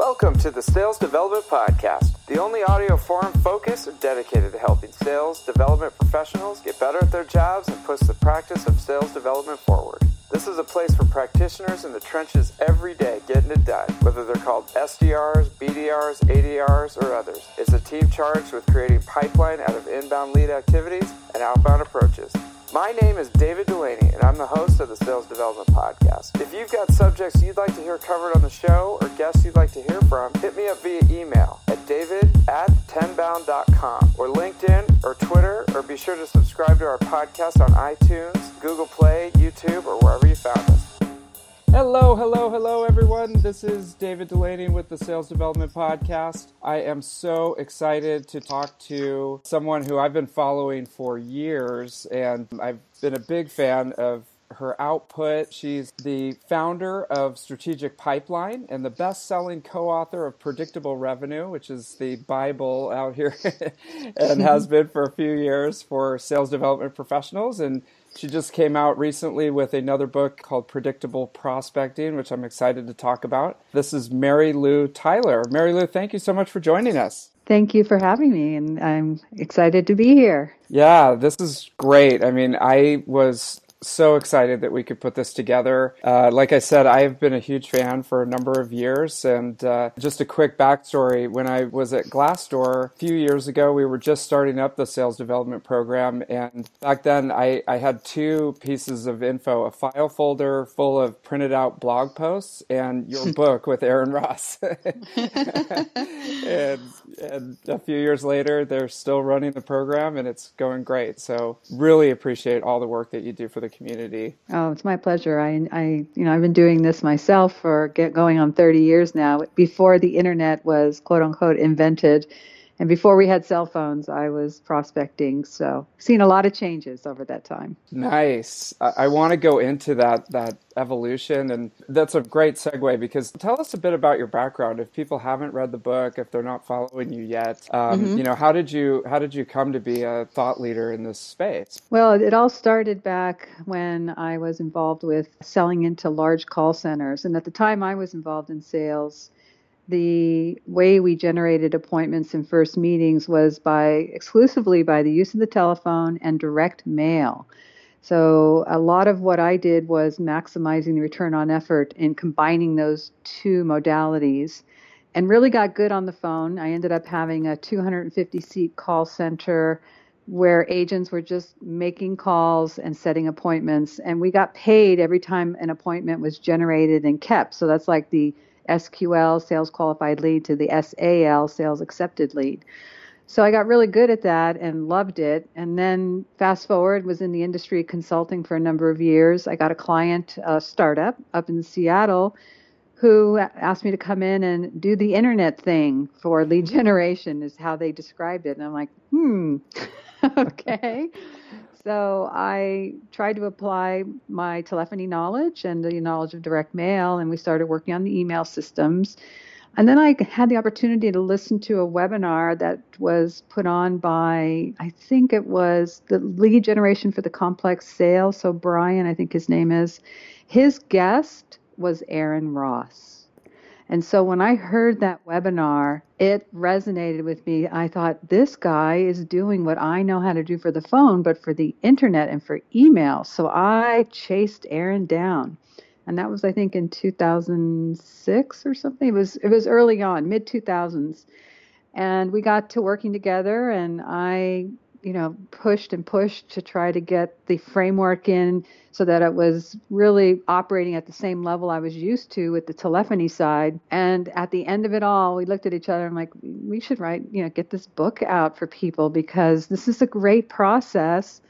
Welcome to the Sales Development Podcast, the only audio forum focused and dedicated to helping sales development professionals get better at their jobs and push the practice of sales development forward. This is a place for practitioners in the trenches every day getting it done, whether they're called SDRs, BDRs, ADRs, or others. It's a team charged with creating pipeline out of inbound lead activities and outbound approaches. My name is David Delaney, and I'm the host of the Sales Development Podcast. If you've got subjects you'd like to hear covered on the show or guests you'd like to hear from, hit me up via email at david at tenbound.com or LinkedIn or Twitter, or be sure to subscribe to our podcast on iTunes, Google Play, YouTube, or wherever you found us. Hello, hello, hello, everyone. This is David Delaney with the Sales Development Podcast. I am so excited to talk to someone who I've been following for years, and I've been a big fan of her output. She's the founder of Strategic Pipeline and the best selling co author of Predictable Revenue, which is the Bible out here and has been for a few years for sales development professionals. And she just came out recently with another book called Predictable Prospecting, which I'm excited to talk about. This is Marylou Tyler. Marylou, thank you so much for joining us. Thank you for having me, and I'm excited to be here. Yeah, this is great. I mean, I was so excited that we could put this together. Uh, like I said, I've been a huge fan for a number of years. And uh, just a quick backstory when I was at Glassdoor a few years ago, we were just starting up the sales development program. And back then, I, I had two pieces of info a file folder full of printed out blog posts and your book with Aaron Ross. and, and a few years later, they're still running the program and it's going great. So, really appreciate all the work that you do for the community. Oh, it's my pleasure. I, I, you know, I've been doing this myself for get going on 30 years now. Before the internet was quote unquote invented, and before we had cell phones, I was prospecting. So, seen a lot of changes over that time. Nice. I, I want to go into that that evolution, and that's a great segue because tell us a bit about your background. If people haven't read the book, if they're not following you yet, um, mm-hmm. you know, how did you how did you come to be a thought leader in this space? Well, it all started back when I was involved with selling into large call centers, and at the time I was involved in sales the way we generated appointments and first meetings was by exclusively by the use of the telephone and direct mail. So a lot of what I did was maximizing the return on effort in combining those two modalities and really got good on the phone. I ended up having a 250 seat call center where agents were just making calls and setting appointments and we got paid every time an appointment was generated and kept. So that's like the SQL, sales qualified lead, to the SAL, sales accepted lead. So I got really good at that and loved it. And then fast forward, was in the industry consulting for a number of years. I got a client, a startup up in Seattle, who asked me to come in and do the internet thing for lead generation, is how they described it. And I'm like, hmm, okay. So I tried to apply my telephony knowledge and the knowledge of direct mail, and we started working on the email systems. And then I had the opportunity to listen to a webinar that was put on by, I think it was the lead generation for the complex sale. So, Brian, I think his name is, his guest was Aaron Ross. And so when I heard that webinar, it resonated with me. I thought, this guy is doing what I know how to do for the phone, but for the internet and for email. So I chased Aaron down. And that was, I think, in 2006 or something. It was, it was early on, mid 2000s. And we got to working together, and I you know, pushed and pushed to try to get the framework in so that it was really operating at the same level I was used to with the telephony side. And at the end of it all, we looked at each other and like, we should write, you know, get this book out for people because this is a great process.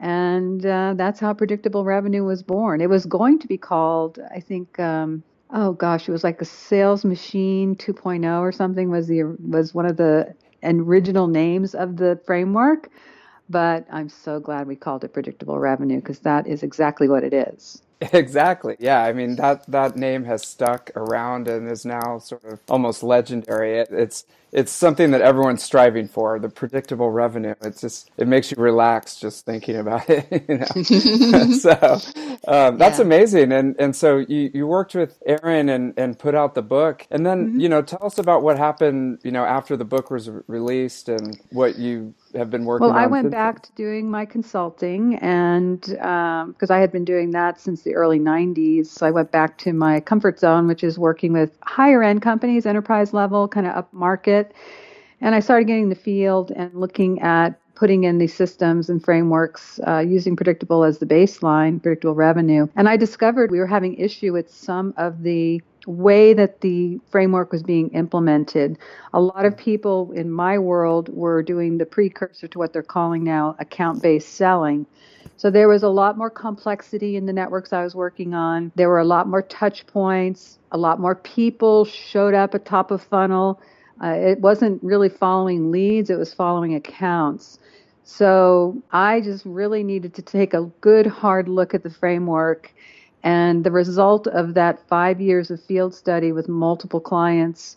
And uh, that's how predictable revenue was born. It was going to be called, I think, um, oh gosh, it was like a sales machine 2.0 or something was the was one of the original names of the framework, but I'm so glad we called it predictable revenue because that is exactly what it is. Exactly. Yeah. I mean that that name has stuck around and is now sort of almost legendary. It, it's it's something that everyone's striving for. The predictable revenue. It's just it makes you relax just thinking about it. You know? so um, that's yeah. amazing. And and so you, you worked with Aaron and and put out the book. And then mm-hmm. you know tell us about what happened. You know after the book was released and what you have been working well, I went back to doing my consulting, and because um, I had been doing that since the early 90s, so I went back to my comfort zone, which is working with higher end companies, enterprise level, kind of up market. And I started getting the field and looking at putting in these systems and frameworks uh, using predictable as the baseline, predictable revenue. And I discovered we were having issue with some of the way that the framework was being implemented. A lot of people in my world were doing the precursor to what they're calling now account based selling. So there was a lot more complexity in the networks I was working on. There were a lot more touch points, a lot more people showed up at top of funnel. Uh, it wasn't really following leads, it was following accounts. So I just really needed to take a good hard look at the framework and the result of that five years of field study with multiple clients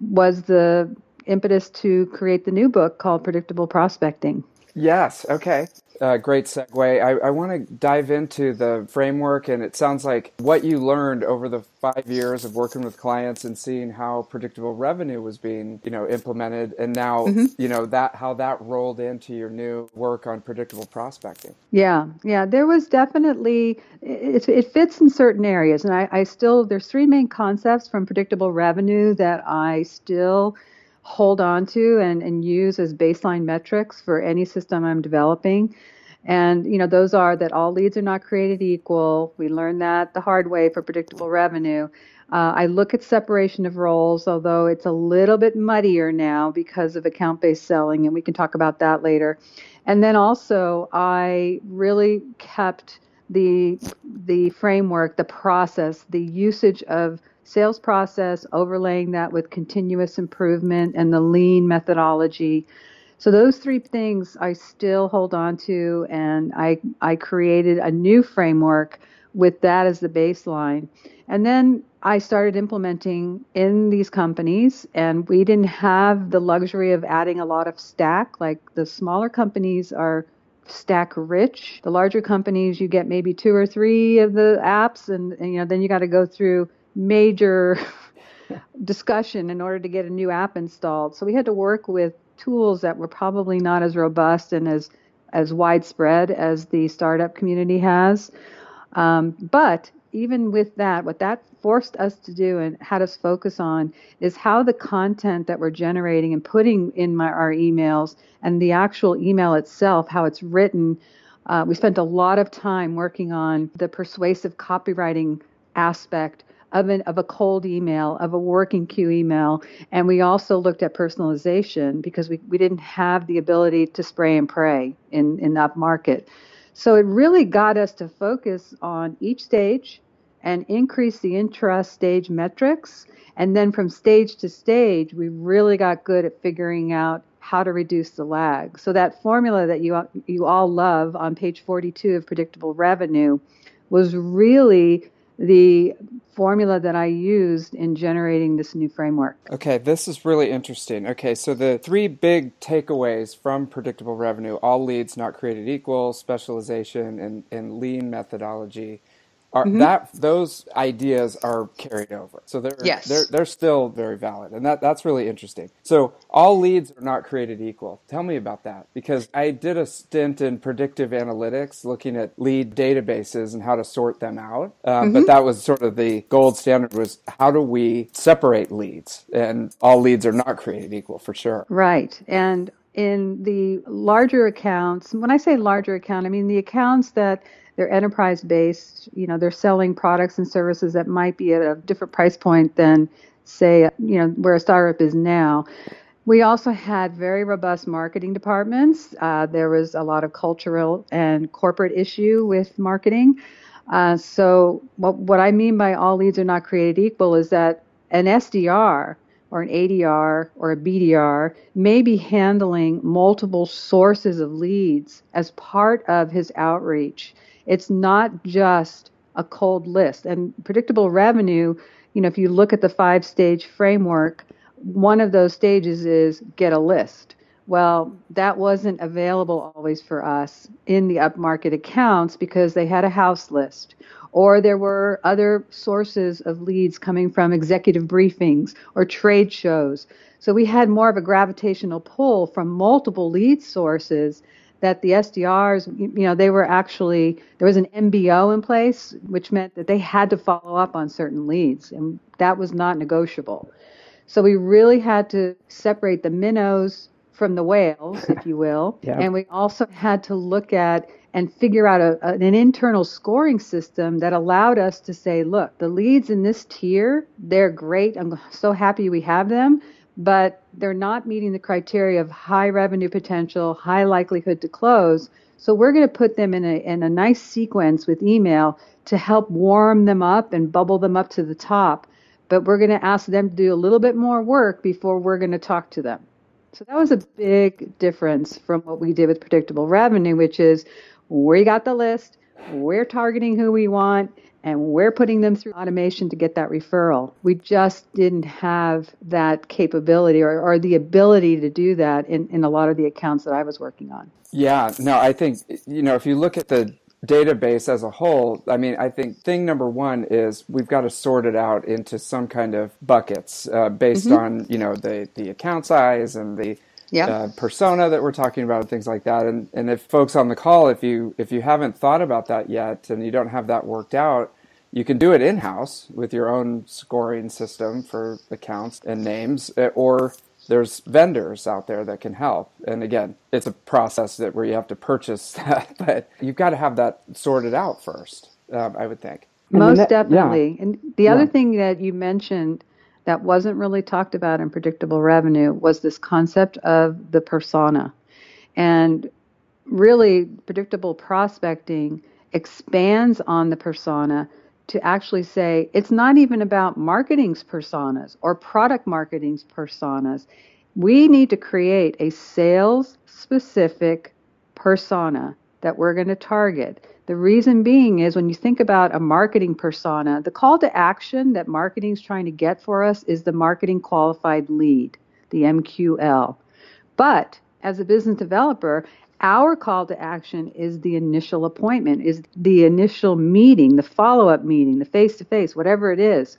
was the impetus to create the new book called Predictable Prospecting. Yes. Okay. Uh, great segue. I, I want to dive into the framework, and it sounds like what you learned over the five years of working with clients and seeing how predictable revenue was being, you know, implemented, and now, mm-hmm. you know, that how that rolled into your new work on predictable prospecting. Yeah, yeah. There was definitely it, it fits in certain areas, and I, I still there's three main concepts from predictable revenue that I still hold on to and, and use as baseline metrics for any system I'm developing. And you know, those are that all leads are not created equal. We learned that the hard way for predictable revenue. Uh, I look at separation of roles, although it's a little bit muddier now because of account-based selling, and we can talk about that later. And then also, I really kept the the framework, the process, the usage of sales process, overlaying that with continuous improvement and the lean methodology. So those three things I still hold on to, and I I created a new framework with that as the baseline, and then I started implementing in these companies, and we didn't have the luxury of adding a lot of stack. Like the smaller companies are stack rich. The larger companies, you get maybe two or three of the apps, and, and you know then you got to go through major discussion in order to get a new app installed. So we had to work with tools that were probably not as robust and as as widespread as the startup community has. Um, but even with that, what that forced us to do and had us focus on is how the content that we're generating and putting in my, our emails and the actual email itself, how it's written. Uh, we spent a lot of time working on the persuasive copywriting aspect of, an, of a cold email, of a working queue email. And we also looked at personalization because we, we didn't have the ability to spray and pray in, in that market. So it really got us to focus on each stage and increase the intra stage metrics. And then from stage to stage, we really got good at figuring out how to reduce the lag. So that formula that you you all love on page 42 of predictable revenue was really the formula that I used in generating this new framework. Okay, this is really interesting. Okay, so the three big takeaways from predictable revenue all leads not created equal, specialization, and, and lean methodology are mm-hmm. that those ideas are carried over. So they're yes. they're they're still very valid. And that that's really interesting. So all leads are not created equal. Tell me about that because I did a stint in predictive analytics looking at lead databases and how to sort them out. Um, mm-hmm. But that was sort of the gold standard was how do we separate leads? And all leads are not created equal for sure. Right. And in the larger accounts, when I say larger account, I mean the accounts that they're enterprise based. You know, they're selling products and services that might be at a different price point than, say, you know, where a startup is now. We also had very robust marketing departments. Uh, there was a lot of cultural and corporate issue with marketing. Uh, so, what, what I mean by all leads are not created equal is that an SDR or an ADR or a BDR may be handling multiple sources of leads as part of his outreach. It's not just a cold list. And predictable revenue, you know, if you look at the five stage framework, one of those stages is get a list. Well, that wasn't available always for us in the upmarket accounts because they had a house list or there were other sources of leads coming from executive briefings or trade shows. So we had more of a gravitational pull from multiple lead sources that the SDRs, you know, they were actually, there was an MBO in place, which meant that they had to follow up on certain leads, and that was not negotiable. So we really had to separate the minnows from the whales, if you will. yep. And we also had to look at and figure out a, an internal scoring system that allowed us to say, look, the leads in this tier, they're great. I'm so happy we have them, but they're not meeting the criteria of high revenue potential, high likelihood to close. So we're going to put them in a, in a nice sequence with email to help warm them up and bubble them up to the top. But we're going to ask them to do a little bit more work before we're going to talk to them. So that was a big difference from what we did with predictable revenue, which is we got the list, we're targeting who we want, and we're putting them through automation to get that referral. We just didn't have that capability or, or the ability to do that in, in a lot of the accounts that I was working on. Yeah, no, I think, you know, if you look at the database as a whole, I mean, I think thing number one is we've got to sort it out into some kind of buckets uh, based mm-hmm. on, you know, the, the account size and the yep. uh, persona that we're talking about and things like that. And and if folks on the call, if you if you haven't thought about that yet and you don't have that worked out, you can do it in house with your own scoring system for accounts and names, eh, or there's vendors out there that can help. And again, it's a process that where you have to purchase that, but you've got to have that sorted out first. Um, I would think. Most definitely. Yeah. And the other yeah. thing that you mentioned that wasn't really talked about in predictable revenue was this concept of the persona. And really, predictable prospecting expands on the persona to actually say it's not even about marketing's personas or product marketing's personas. We need to create a sales specific persona that we're going to target the reason being is when you think about a marketing persona, the call to action that marketing is trying to get for us is the marketing qualified lead, the MQL. But as a business developer, our call to action is the initial appointment, is the initial meeting, the follow up meeting, the face to face, whatever it is.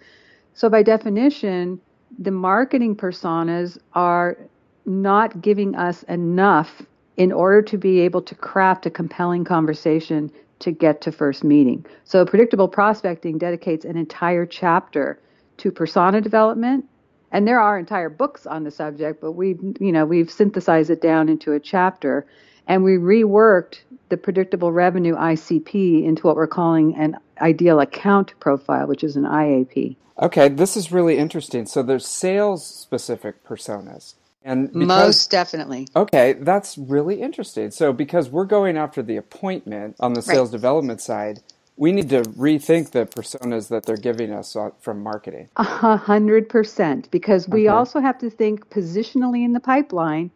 So, by definition, the marketing personas are not giving us enough in order to be able to craft a compelling conversation to get to first meeting. So predictable prospecting dedicates an entire chapter to persona development and there are entire books on the subject, but we've you know we've synthesized it down into a chapter and we reworked the predictable revenue ICP into what we're calling an ideal account profile, which is an IAP. Okay, this is really interesting. So there's sales specific personas. And because, most definitely. Okay, that's really interesting. So because we're going after the appointment on the sales right. development side, we need to rethink the personas that they're giving us from marketing. A hundred percent, because we okay. also have to think positionally in the pipeline.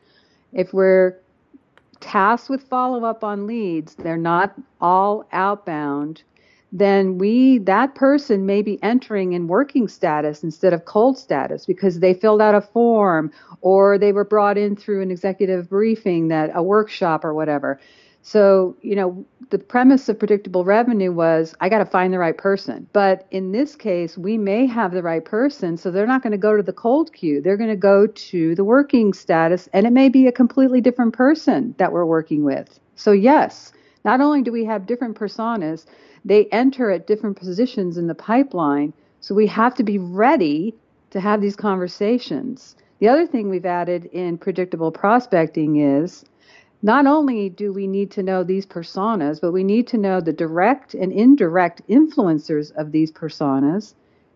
If we're tasked with follow up on leads, they're not all outbound then we that person may be entering in working status instead of cold status because they filled out a form or they were brought in through an executive briefing that a workshop or whatever. So you know the premise of predictable revenue was i got to find the right person. But in this case we may have the right person so they're not going to go to the cold queue. They're going to go to the working status and it may be a completely different person that we're working with. So yes not only do we have different personas they enter at different positions in the pipeline. So we have to be ready to have these conversations. The other thing we've added in predictable prospecting is not only do we need to know these personas, but we need to know the direct and indirect influencers of these personas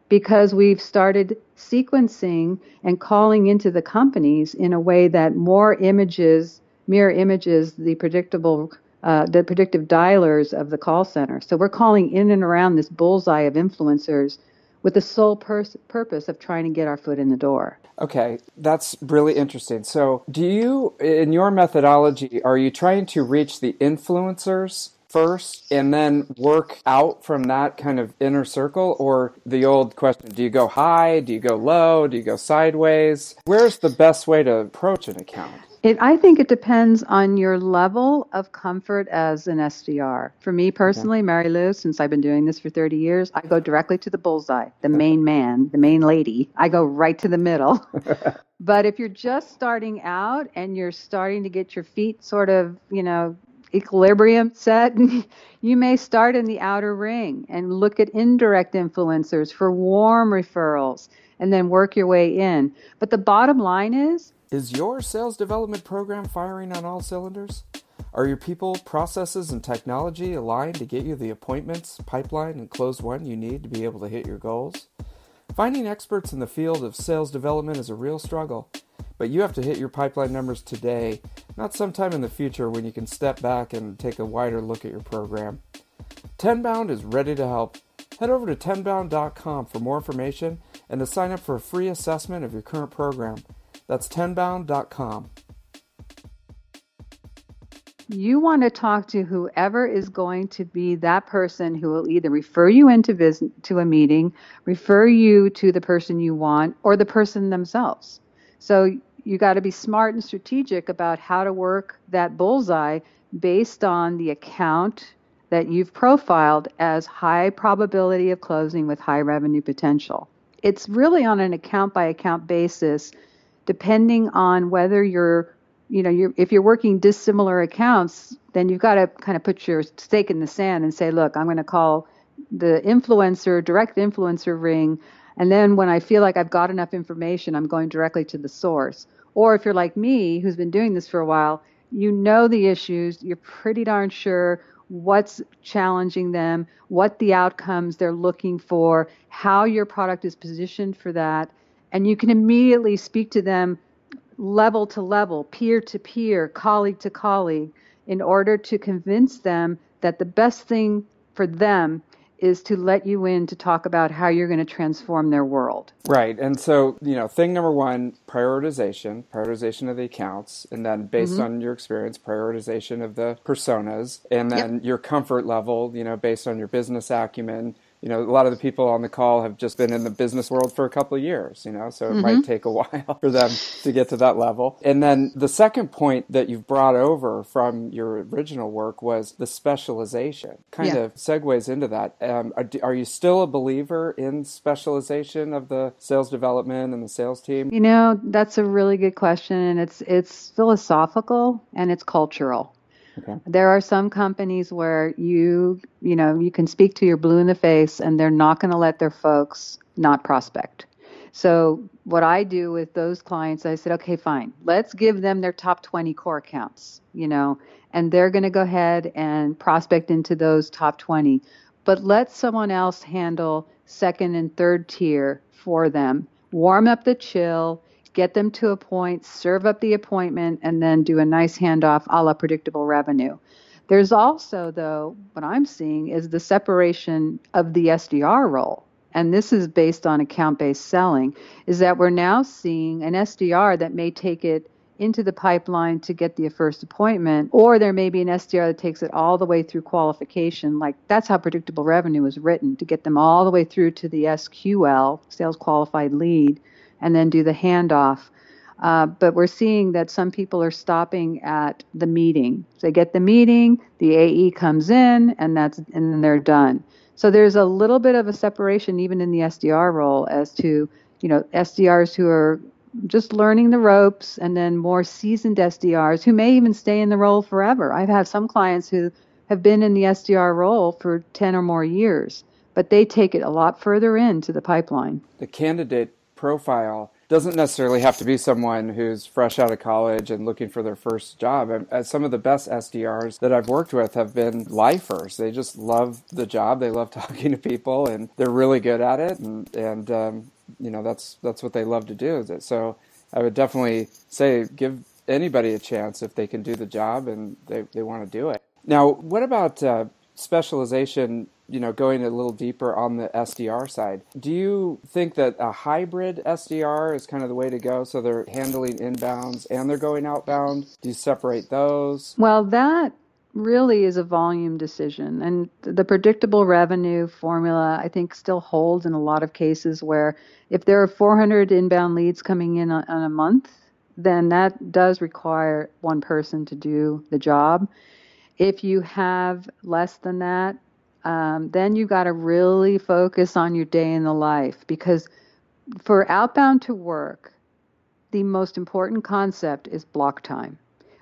because we've started sequencing and calling into the companies in a way that more images, mirror images the predictable uh, the predictive dialers of the call center. So we're calling in and around this bullseye of influencers with the sole pers- purpose of trying to get our foot in the door. Okay, that's really interesting. So, do you, in your methodology, are you trying to reach the influencers first and then work out from that kind of inner circle? Or the old question, do you go high? Do you go low? Do you go sideways? Where's the best way to approach an account? It, I think it depends on your level of comfort as an SDR. For me personally, okay. Marylou, since I've been doing this for 30 years, I go directly to the bullseye, the main man, the main lady. I go right to the middle. but if you're just starting out and you're starting to get your feet sort of, you know, equilibrium set, you may start in the outer ring and look at indirect influencers for warm referrals and then work your way in. But the bottom line is is your sales development program firing on all cylinders? Are your people, processes, and technology aligned to get you the appointments, pipeline, and close one you need to be able to hit your goals? Finding experts in the field of sales development is a real struggle, but you have to hit your pipeline numbers today, not sometime in the future when you can step back and take a wider look at your program. Tenbound is ready to help. Head over to tenbound.com for more information and to sign up for a free assessment of your current program. That's tenbound.com. You want to talk to whoever is going to be that person who will either refer you into vis- to a meeting, refer you to the person you want, or the person themselves. So you got to be smart and strategic about how to work that bullseye based on the account that you've profiled as high probability of closing with high revenue potential. It's really on an account by account basis depending on whether you're you know you're, if you're working dissimilar accounts then you've got to kind of put your stake in the sand and say look i'm going to call the influencer direct influencer ring and then when i feel like i've got enough information i'm going directly to the source. Or if you're like me who's been doing this for a while you know the issues you're pretty darn sure what's challenging them what the outcomes they're looking for how your product is positioned for that and you can immediately speak to them level to level, peer to peer, colleague to colleague, in order to convince them that the best thing for them is to let you in to talk about how you're going to transform their world. Right. And so, you know, thing number one, prioritization, prioritization of the accounts, and then based mm-hmm. on your experience, prioritization of the personas, and then yep. your comfort level, you know, based on your business acumen, you know, a lot of the people on the call have just been in the business world for a couple of years, you know, so it mm-hmm. might take a while for them to get to that level. And then the second point that you've brought over from your original work was the specialization. Kind yeah. of segues into that. Um, are, are you still a believer in specialization of the sales development and the sales team? You know, that's a really good question, and it's it's philosophical and it's cultural. Okay. There are some companies where you, you know, you can speak to your blue in the face and they're not going to let their folks not prospect. So what I do with those clients, I said, okay, fine. Let's give them their top 20 core accounts, you know, and they're going to go ahead and prospect into those top 20. But let someone else handle second and third tier for them. Warm up the chill get them to a point, serve up the appointment, and then do a nice handoff a la predictable revenue. There's also, though, what I'm seeing is the separation of the SDR role. And this is based on account based selling, is that we're now seeing an SDR that may take it into the pipeline to get the first appointment, or there may be an SDR that takes it all the way through qualification. Like that's how predictable revenue is written to get them all the way through to the SQL, sales qualified lead, and then do the handoff. Uh, but we're seeing that some people are stopping at the meeting. They get the meeting, the AE comes in, and that's and then they're done. So there's a little bit of a separation even in the SDR role as to you know SDRs who are just learning the ropes, and then more seasoned SDRs who may even stay in the role forever. I've had some clients who have been in the SDR role for 10 or more years, but they take it a lot further into the pipeline. The candidate profile doesn't necessarily have to be someone who's fresh out of college and looking for their first job. And some of the best SDRs that I've worked with have been lifers. They just love the job. They love talking to people, and they're really good at it. And and um, you know that's that's what they love to do. So I would definitely say give anybody a chance if they can do the job and they, they want to do it. Now, what about uh, specialization you know, going a little deeper on the SDR side, do you think that a hybrid SDR is kind of the way to go? So they're handling inbounds and they're going outbound. Do you separate those? Well, that really is a volume decision. And the predictable revenue formula, I think, still holds in a lot of cases where if there are 400 inbound leads coming in on, a month, then that does require one person to do the job. If you have less than that, um, then you got to really focus on your day in the life because for outbound to work, the most important concept is block time.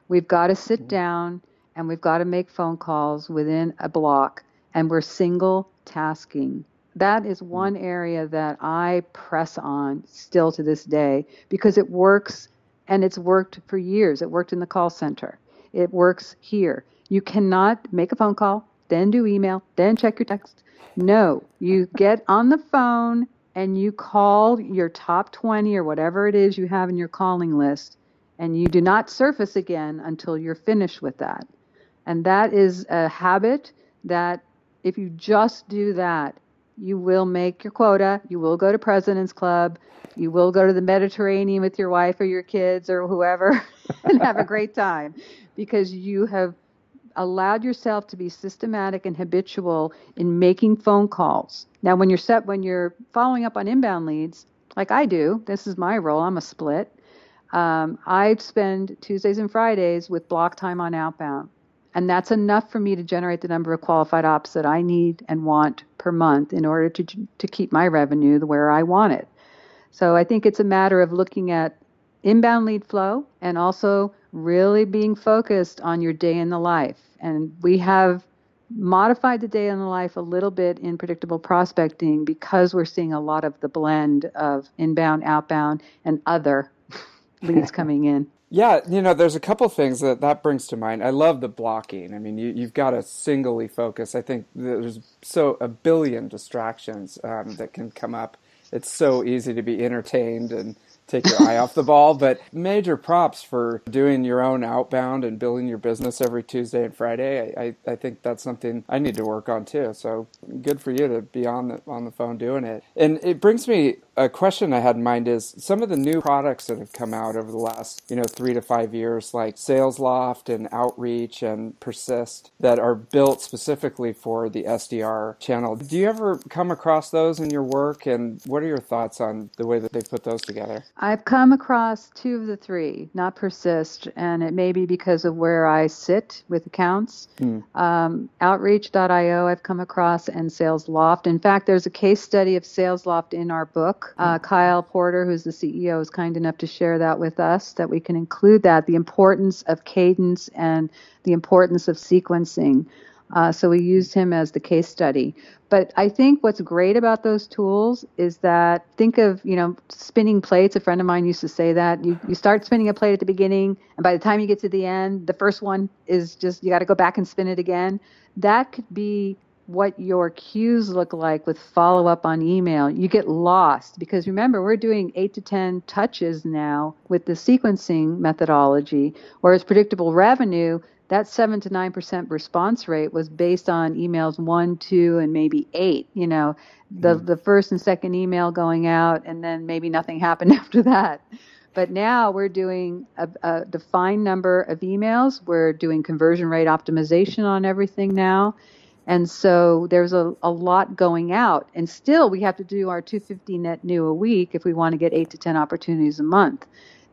We've got to sit mm-hmm. down and we've got to make phone calls within a block, and we're single tasking. That is mm-hmm. one area that I press on still to this day because it works and it's worked for years. It worked in the call center, it works here. You cannot make a phone call, then do email, then check your text. No, you get on the phone and you call your top 20 or whatever it is you have in your calling list, and you do not surface again until you're finished with that. And that is a habit that if you just do that, you will make your quota. You will go to President's Club. You will go to the Mediterranean with your wife or your kids or whoever and have a great time because you have allowed yourself to be systematic and habitual in making phone calls. Now, when you're set, when you're following up on inbound leads, like I do, this is my role. I'm a split. Um, I spend Tuesdays and Fridays with block time on outbound. And that's enough for me to generate the number of qualified ops that I need and want per month in order to, to keep my revenue where I want it. So I think it's a matter of looking at inbound lead flow and also really being focused on your day in the life. And we have modified the day in the life a little bit in predictable prospecting because we're seeing a lot of the blend of inbound, outbound, and other leads coming in. Yeah, you know, there's a couple things that that brings to mind. I love the blocking. I mean, you, you've got to singly focus. I think there's so a billion distractions um, that can come up. It's so easy to be entertained and take your eye off the ball. But major props for doing your own outbound and building your business every Tuesday and Friday. I, I, I, think that's something I need to work on too. So good for you to be on the on the phone doing it. And it brings me a question I had in mind is some of the new products that have come out over the last, you know, three to five years, like SalesLoft and Outreach and Persist, that are built specifically for the SDR channel. Do you ever come across those in your work? And what are your thoughts on the way that they put those together? I've come across two of the three, not Persist, and it may be because of where I sit with accounts. Mm. Um, Outreach.io, I've come across, and SalesLoft. In fact, there's a case study of SalesLoft in our book uh, Kyle Porter, who's the CEO, is kind enough to share that with us, that we can include that, the importance of cadence and the importance of sequencing. Uh, so we used him as the case study. But I think what's great about those tools is that think of, you know, spinning plates. A friend of mine used to say that you, you start spinning a plate at the beginning, and by the time you get to the end, the first one is just, you got to go back and spin it again. That could be what your queues look like with follow up on email. You get lost because remember, we're doing eight to 10 touches now with the sequencing methodology, whereas predictable revenue, that 7 to 9% response rate was based on emails 1, 2, and maybe 8. You know, the, mm-hmm. the first and second email going out, and then maybe nothing happened after that. But now we're doing a, a defined number of emails. We're doing conversion rate optimization on everything now and so there's a, a lot going out. And still, we have to do our 250 net new a week if we want to get eight to 10 opportunities a month.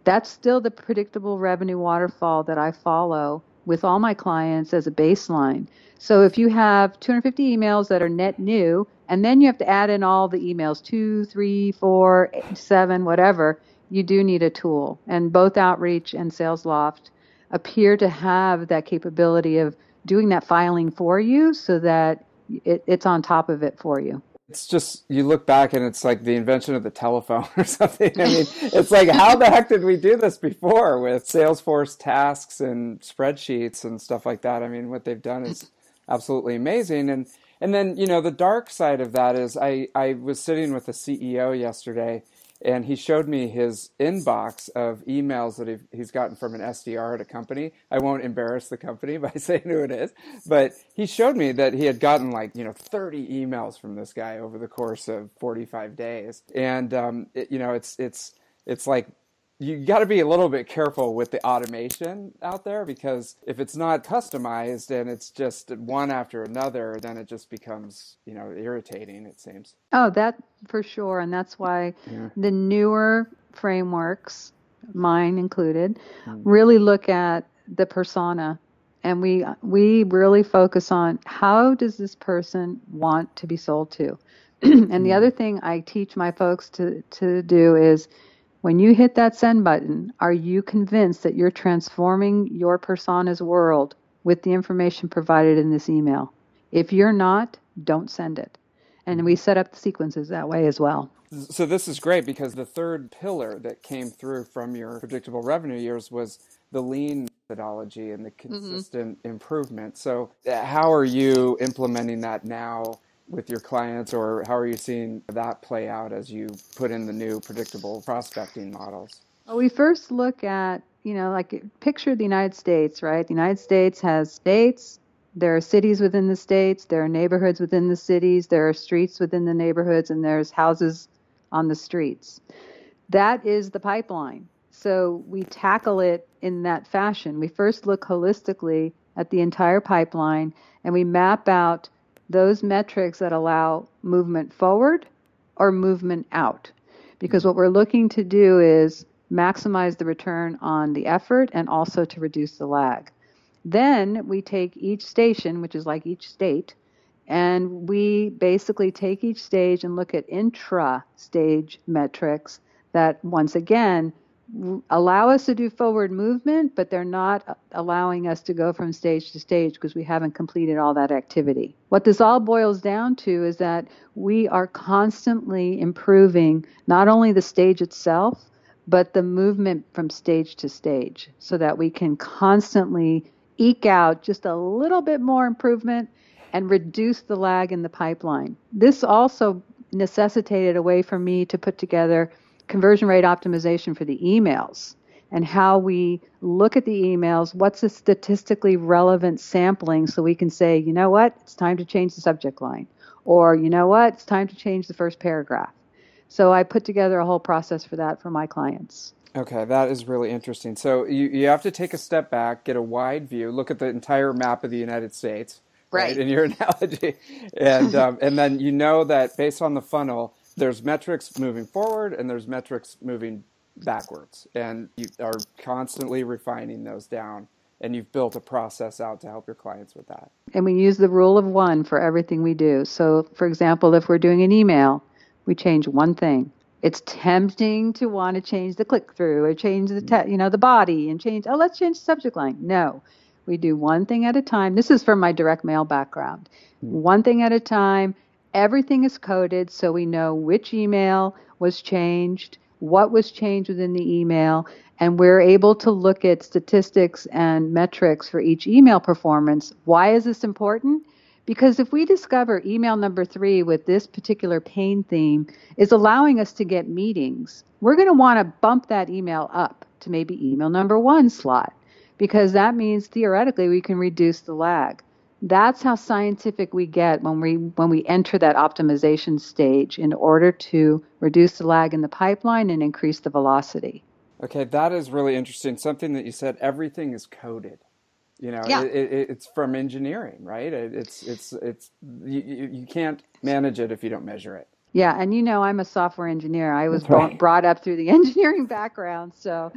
That's still the predictable revenue waterfall that I follow with all my clients as a baseline. So if you have 250 emails that are net new, and then you have to add in all the emails two, three, four, eight, seven, whatever, you do need a tool. And both Outreach and SalesLoft appear to have that capability of doing that filing for you so that it, it's on top of it for you. It's just you look back and it's like the invention of the telephone or something. I mean, it's like how the heck did we do this before with Salesforce tasks and spreadsheets and stuff like that? I mean, what they've done is absolutely amazing. And and then you know the dark side of that is I I was sitting with a CEO yesterday and he showed me his inbox of emails that he's gotten from an SDR at a company. I won't embarrass the company by saying who it is, but he showed me that he had gotten like you know 30 emails from this guy over the course of 45 days, and um, it, you know it's it's it's like you got to be a little bit careful with the automation out there because if it's not customized and it's just one after another, then it just becomes, you know, irritating, it seems. Oh, that for sure. And that's why yeah. the newer frameworks, mine included, mm. really look at the persona and we we really focus on how does this person want to be sold to and the hmm. other thing i teach my folks to to do is when you hit that send button are you convinced that you're transforming your persona's world with the information provided in this email if you're not don't send it and we set up the sequences that way as well so this is great because the third pillar that came through from your predictable revenue years was the lean methodology and the mm-hmm. consistent mm-hmm. improvement. So, uh, how are you implementing that now with your clients, or how are you seeing that play out as you put in the new predictable prospecting models? Well, we first look at, you know, like picture the United States, right? The United States has states, there are cities within the states, there are neighborhoods within the cities, there are streets within the neighborhoods, and there's houses on the streets. That is the pipeline. So we tackle it in that fashion. We first look holistically at the entire pipeline and we map out those metrics that allow movement forward or movement out. Because what we're looking to do is maximize the return on the effort and also to reduce the lag. Then we take each station, which is like each state, and we basically take each stage and look at intra stage metrics that, once again, allow us to do forward movement, but they're not allowing us to go from stage to stage because we haven't completed all that activity. What this all boils down to is that we are constantly improving not only the stage itself, but the movement from stage to stage so that we can constantly eke out just a little bit more improvement and reduce the lag in the pipeline. This also necessitated a way for me to put together conversion rate optimization for the emails and how we look at the emails, what's a statistically relevant sampling so we can say, you know what, it's time to change the subject line, or you know what, it's time to change the first paragraph. So I put together a whole process for that for my clients. Okay, that is really interesting. So you, you have to take a step back, get a wide view, look at the entire map of the United States, right? right in your analogy, and um, and then you know that based on the funnel, there's metrics moving forward and there's metrics moving backwards. And you are constantly refining those down and you've built a process out to help your clients with that. And we use the rule of one for everything we do. So for example if we're doing an email we change one thing. It's tempting to want to change the click through or change the te- you know the body and change oh let's change the subject line. No. We do one thing at a time. This is from my direct mail background. Hmm. one thing at a time Everything is coded so we know which email was changed, what was changed within the email, and we're able to look at statistics and metrics for each email performance. Why is this important? Because if we discover email number three with this particular pain theme is allowing us to get meetings, we're going to want to bump that email up to maybe email number one slot because that means theoretically we can reduce the lag. That's how scientific we get when we when we enter that optimization stage in order to reduce the lag in the pipeline and increase the velocity. Okay, that is really interesting. Something that you said, everything is coded. You know, yeah. it, it, it's from engineering, right? It, it's it's it's you, you can't manage it if you don't measure it. Yeah, and you know, I'm a software engineer. I was right. brought up through the engineering background, so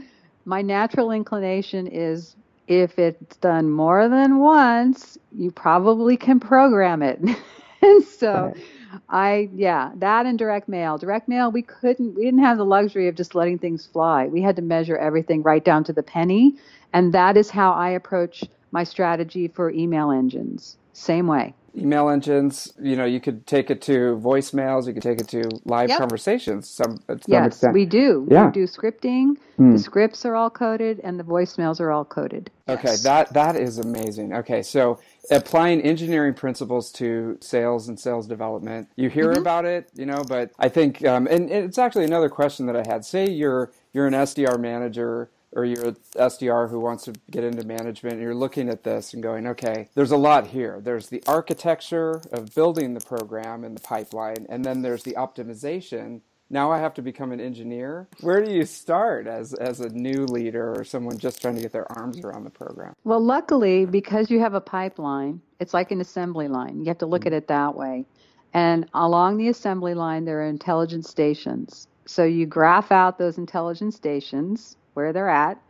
my natural inclination is if it's done more than once, you probably can program it. and so right. I yeah, that and direct mail. Direct mail we couldn't we didn't have the luxury of just letting things fly. We had to measure everything right down to the penny, and that is how I approach my strategy for email engines. Same way email engines you know you could take it to voicemails you could take it to live yep. conversations some, some yes extent. we do yeah. we do scripting mm. the scripts are all coded and the voicemails are all coded okay yes. that that is amazing okay so applying engineering principles to sales and sales development you hear mm-hmm. about it you know but i think um, and it's actually another question that i had say you're you're an sdr manager or you're SDR who wants to get into management, and you're looking at this and going, okay, there's a lot here. There's the architecture of building the program and the pipeline, and then there's the optimization now I have to become an engineer. Where do you start as as a new leader or someone just trying to get their arms around the program? Well, luckily, because you have a pipeline, it's like an assembly line. You have to look mm-hmm. at it that way. And along the assembly line, there are intelligence stations. So you graph out those intelligence stations where they're at,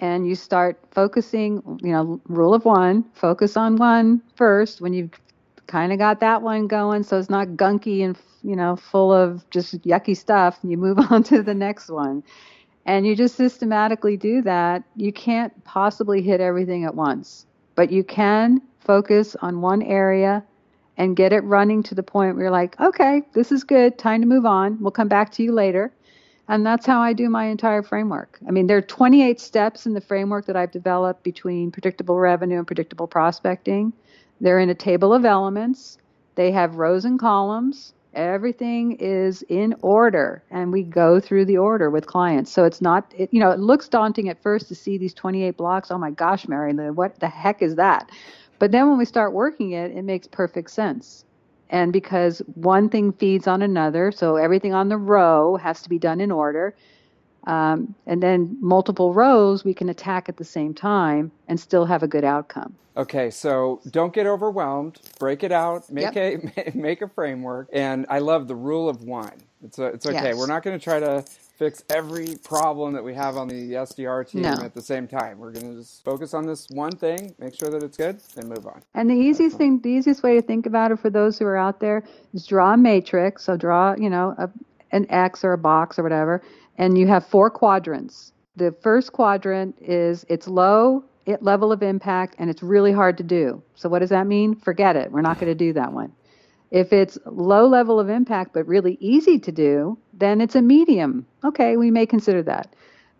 and you start focusing. You know, rule of one: focus on one first when you've kind of got that one going, so it's not gunky and you know, full of just yucky stuff, you move on to the next one. And you just systematically do that. You can't possibly hit everything at once, but you can focus on one area and get it running to the point where you're like, okay, this is good, time to move on. We'll come back to you later. And that's how I do my entire framework. I mean, there are 28 steps in the framework that I've developed between predictable revenue and predictable prospecting. They're in a table of elements. They have rows and columns everything is in order and we go through the order with clients so it's not it, you know it looks daunting at first to see these 28 blocks oh my gosh mary what the heck is that but then when we start working it it makes perfect sense and because one thing feeds on another so everything on the row has to be done in order um, and then multiple rows we can attack at the same time and still have a good outcome. Okay, so don't get overwhelmed. Break it out. Make yep. a make a framework. And I love the rule of one. It's a, it's okay. Yes. We're not going to try to fix every problem that we have on the SDR team no. at the same time. We're going to just focus on this one thing, make sure that it's good, and move on. And the easiest thing, the easiest way to think about it for those who are out there is draw a matrix. So draw, you know, a, an X or a box or whatever, and you have four quadrants. The first quadrant is it's low it level of impact and it's really hard to do. So what does that mean? Forget it. We're not going to do that one. If it's low level of impact but really easy to do, then it's a medium. Okay, we may consider that.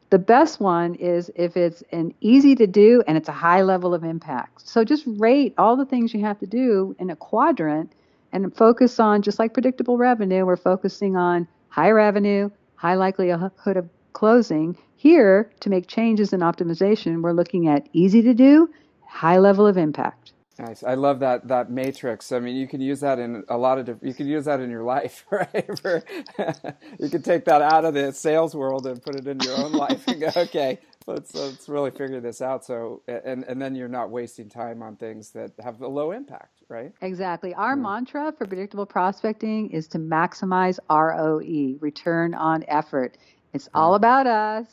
The best one is if it's an easy to do and it's a high level of impact. So just rate all the things you have to do in a quadrant and focus on just like predictable revenue, we're focusing on high revenue, high likelihood of closing. Here, to make changes in optimization, we're looking at easy to do, high level of impact. Nice. I love that that matrix. I mean, you can use that in a lot of different. You can use that in your life, right? For, you can take that out of the sales world and put it in your own life and go, okay, let's let's really figure this out. So, and and then you're not wasting time on things that have a low impact, right? Exactly. Our yeah. mantra for predictable prospecting is to maximize ROE, return on effort. It's hmm. all about us.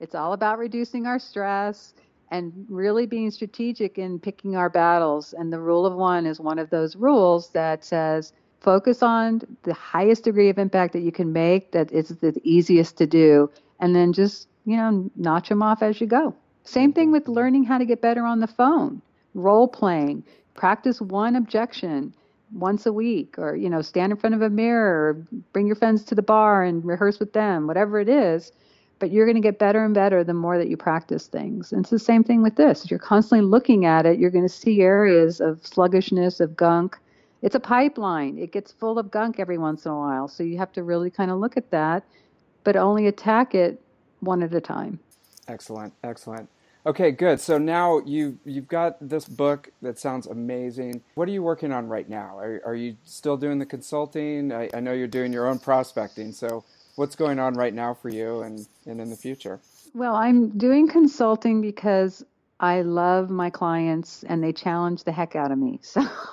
It's all about reducing our stress and really being strategic in picking our battles. And the rule of one is one of those rules that says focus on the highest degree of impact that you can make, that is the easiest to do, and then just, you know, notch them off as you go. Same thing with learning how to get better on the phone, role playing, practice one objection once a week or you know stand in front of a mirror or bring your friends to the bar and rehearse with them whatever it is but you're going to get better and better the more that you practice things. And it's the same thing with this. If you're constantly looking at it, you're going to see areas of sluggishness, of gunk. It's a pipeline. It gets full of gunk every once in a while. So you have to really kind of look at that, but only attack it one at a time. Excellent. Excellent. Okay, good. So now you you've got this book that sounds amazing. What are you working on right now? Are, are you still doing the consulting? I, I know you're doing your own prospecting. So what's going on right now for you and, and in the future? Well, I'm doing consulting because I love my clients and they challenge the heck out of me.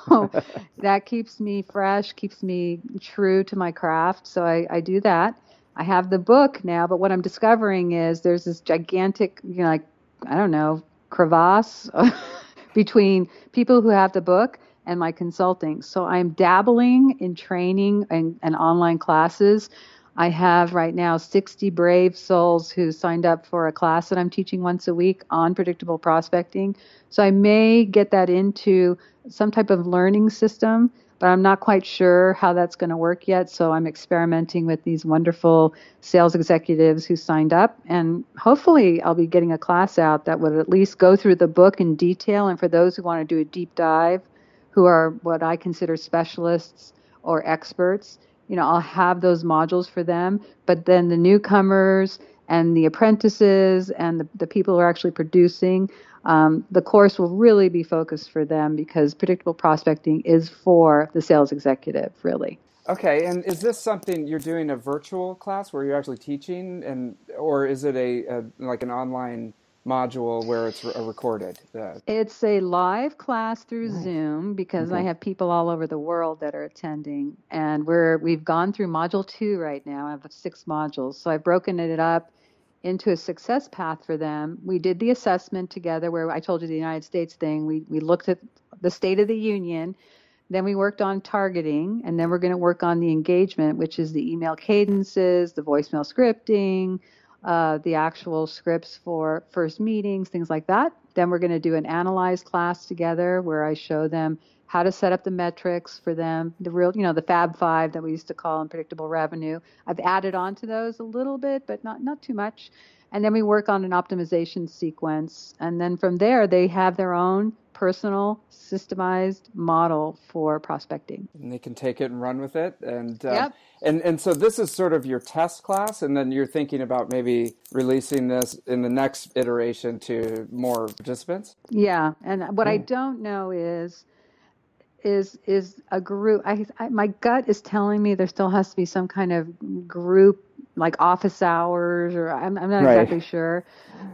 So that keeps me fresh, keeps me true to my craft. So I, I do that. I have the book now, but what I'm discovering is there's this gigantic, you know, like, I don't know, crevasse between people who have the book and my consulting. So I'm dabbling in training and, and online classes I have right now 60 brave souls who signed up for a class that I'm teaching once a week on predictable prospecting. So I may get that into some type of learning system, but I'm not quite sure how that's going to work yet. So I'm experimenting with these wonderful sales executives who signed up. And hopefully, I'll be getting a class out that would at least go through the book in detail. And for those who want to do a deep dive, who are what I consider specialists or experts, you know, I'll have those modules for them. But then the newcomers and the apprentices and the, the people who are actually producing, um, the course will really be focused for them because predictable prospecting is for the sales executive, really. Okay, and is this something you're doing a virtual class where you're actually teaching, and or is it a, a like an online module where it's re- recorded? Uh, it's a live class through Zoom because. I have people all over the world that are attending, and we're we've gone through module two right now. I have six modules, so I've broken it up into a success path for them. We did the assessment together where I told you the United States thing. We we looked at the State of the Union. Then we worked on targeting, and then we're going to work on the engagement, which is the email cadences, the voicemail scripting, uh, the actual scripts for first meetings, things like that. Then we're going to do an analyze class together where I show them how to set up the metrics for them, the real, you know, the Fab Five that we used to call unpredictable revenue. I've added on to those a little bit, but not not too much. And then we work on an optimization sequence, and then from there they have their own personal systemized model for prospecting. And they can take it and run with it. And uh, yep. and and so this is sort of your test class, and then you're thinking about maybe releasing this in the next iteration to more participants. Yeah, and what I hmm. don't know is is is a group. I, I my gut is telling me there still has to be some kind of group like office hours or I'm, I'm not right. exactly sure.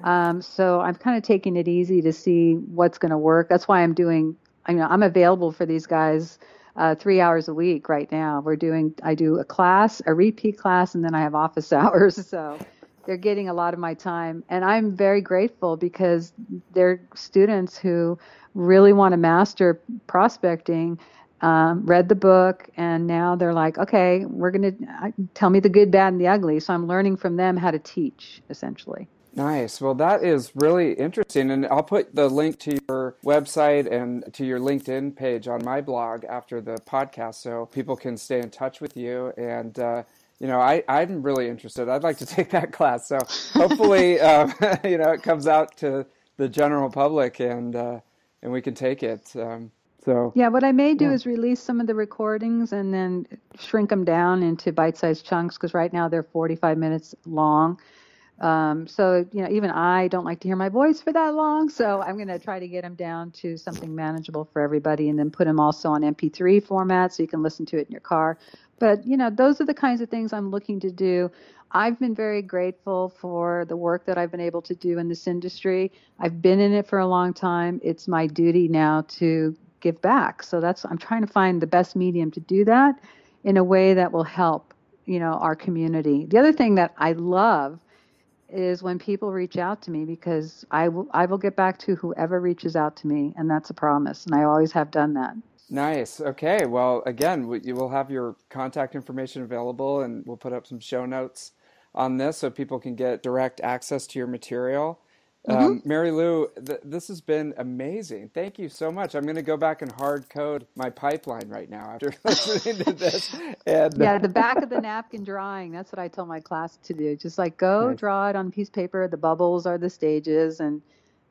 Um, so I'm kind of taking it easy to see what's going to work. That's why I'm doing, I mean, I'm available for these guys uh, three hours a week right now. We're doing, I do a class, a repeat class, and then I have office hours. So they're getting a lot of my time. And I'm very grateful because they're students who really want to master prospecting um, read the book, and now they're like, okay, we're going to tell me the good, bad, and the ugly. So I'm learning from them how to teach, essentially. Nice. Well, that is really interesting. And I'll put the link to your website and to your LinkedIn page on my blog after the podcast so people can stay in touch with you. And, uh, you know, I, I'm really interested. I'd like to take that class. So hopefully, um, you know, it comes out to the general public and, uh, and we can take it. Um, so yeah, what I may do yeah. is release some of the recordings and then shrink them down into bite-sized chunks because right now they're 45 minutes long. Um, so you know, even I don't like to hear my voice for that long. So I'm going to try to get them down to something manageable for everybody, and then put them also on MP3 format so you can listen to it in your car. But you know, those are the kinds of things I'm looking to do. I've been very grateful for the work that I've been able to do in this industry. I've been in it for a long time. It's my duty now to give back. So that's I'm trying to find the best medium to do that in a way that will help, you know, our community. The other thing that I love is when people reach out to me because I will I will get back to whoever reaches out to me and that's a promise and I always have done that. Nice. Okay. Well, again, you will have your contact information available and we'll put up some show notes on this so people can get direct access to your material. Mm-hmm. Um, Marylou, th- this has been amazing. Thank you so much. I'm going to go back and hard code my pipeline right now after listening to this. And, yeah, the back of the napkin drawing. That's what I tell my class to do. Just like go nice. draw it on a piece of paper. The bubbles are the stages, and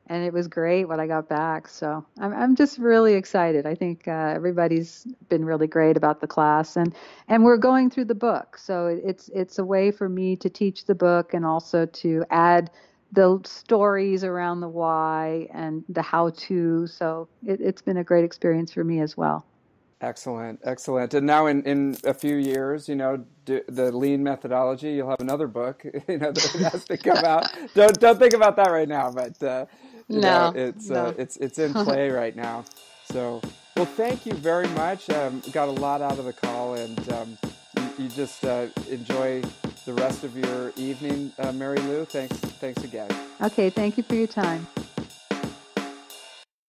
and it was great what I got back. So I'm I'm just really excited. I think uh, everybody's been really great about the class, and and we're going through the book. So it's it's a way for me to teach the book and also to add the stories around the why and the how to. So it, has been a great experience for me as well. Excellent, excellent. And now, in, in a few years, you know, do, the lean methodology, you'll have another book, you know, that has to come out. don't don't think about that right now, but uh, no, know, it's no. Uh, it's it's in play right now. So, well, thank you very much. Um, got a lot out of the call, and um, you, you, just uh, enjoy the rest of your evening, uh, Marylou. Thanks, thanks again. Okay, thank you for your time.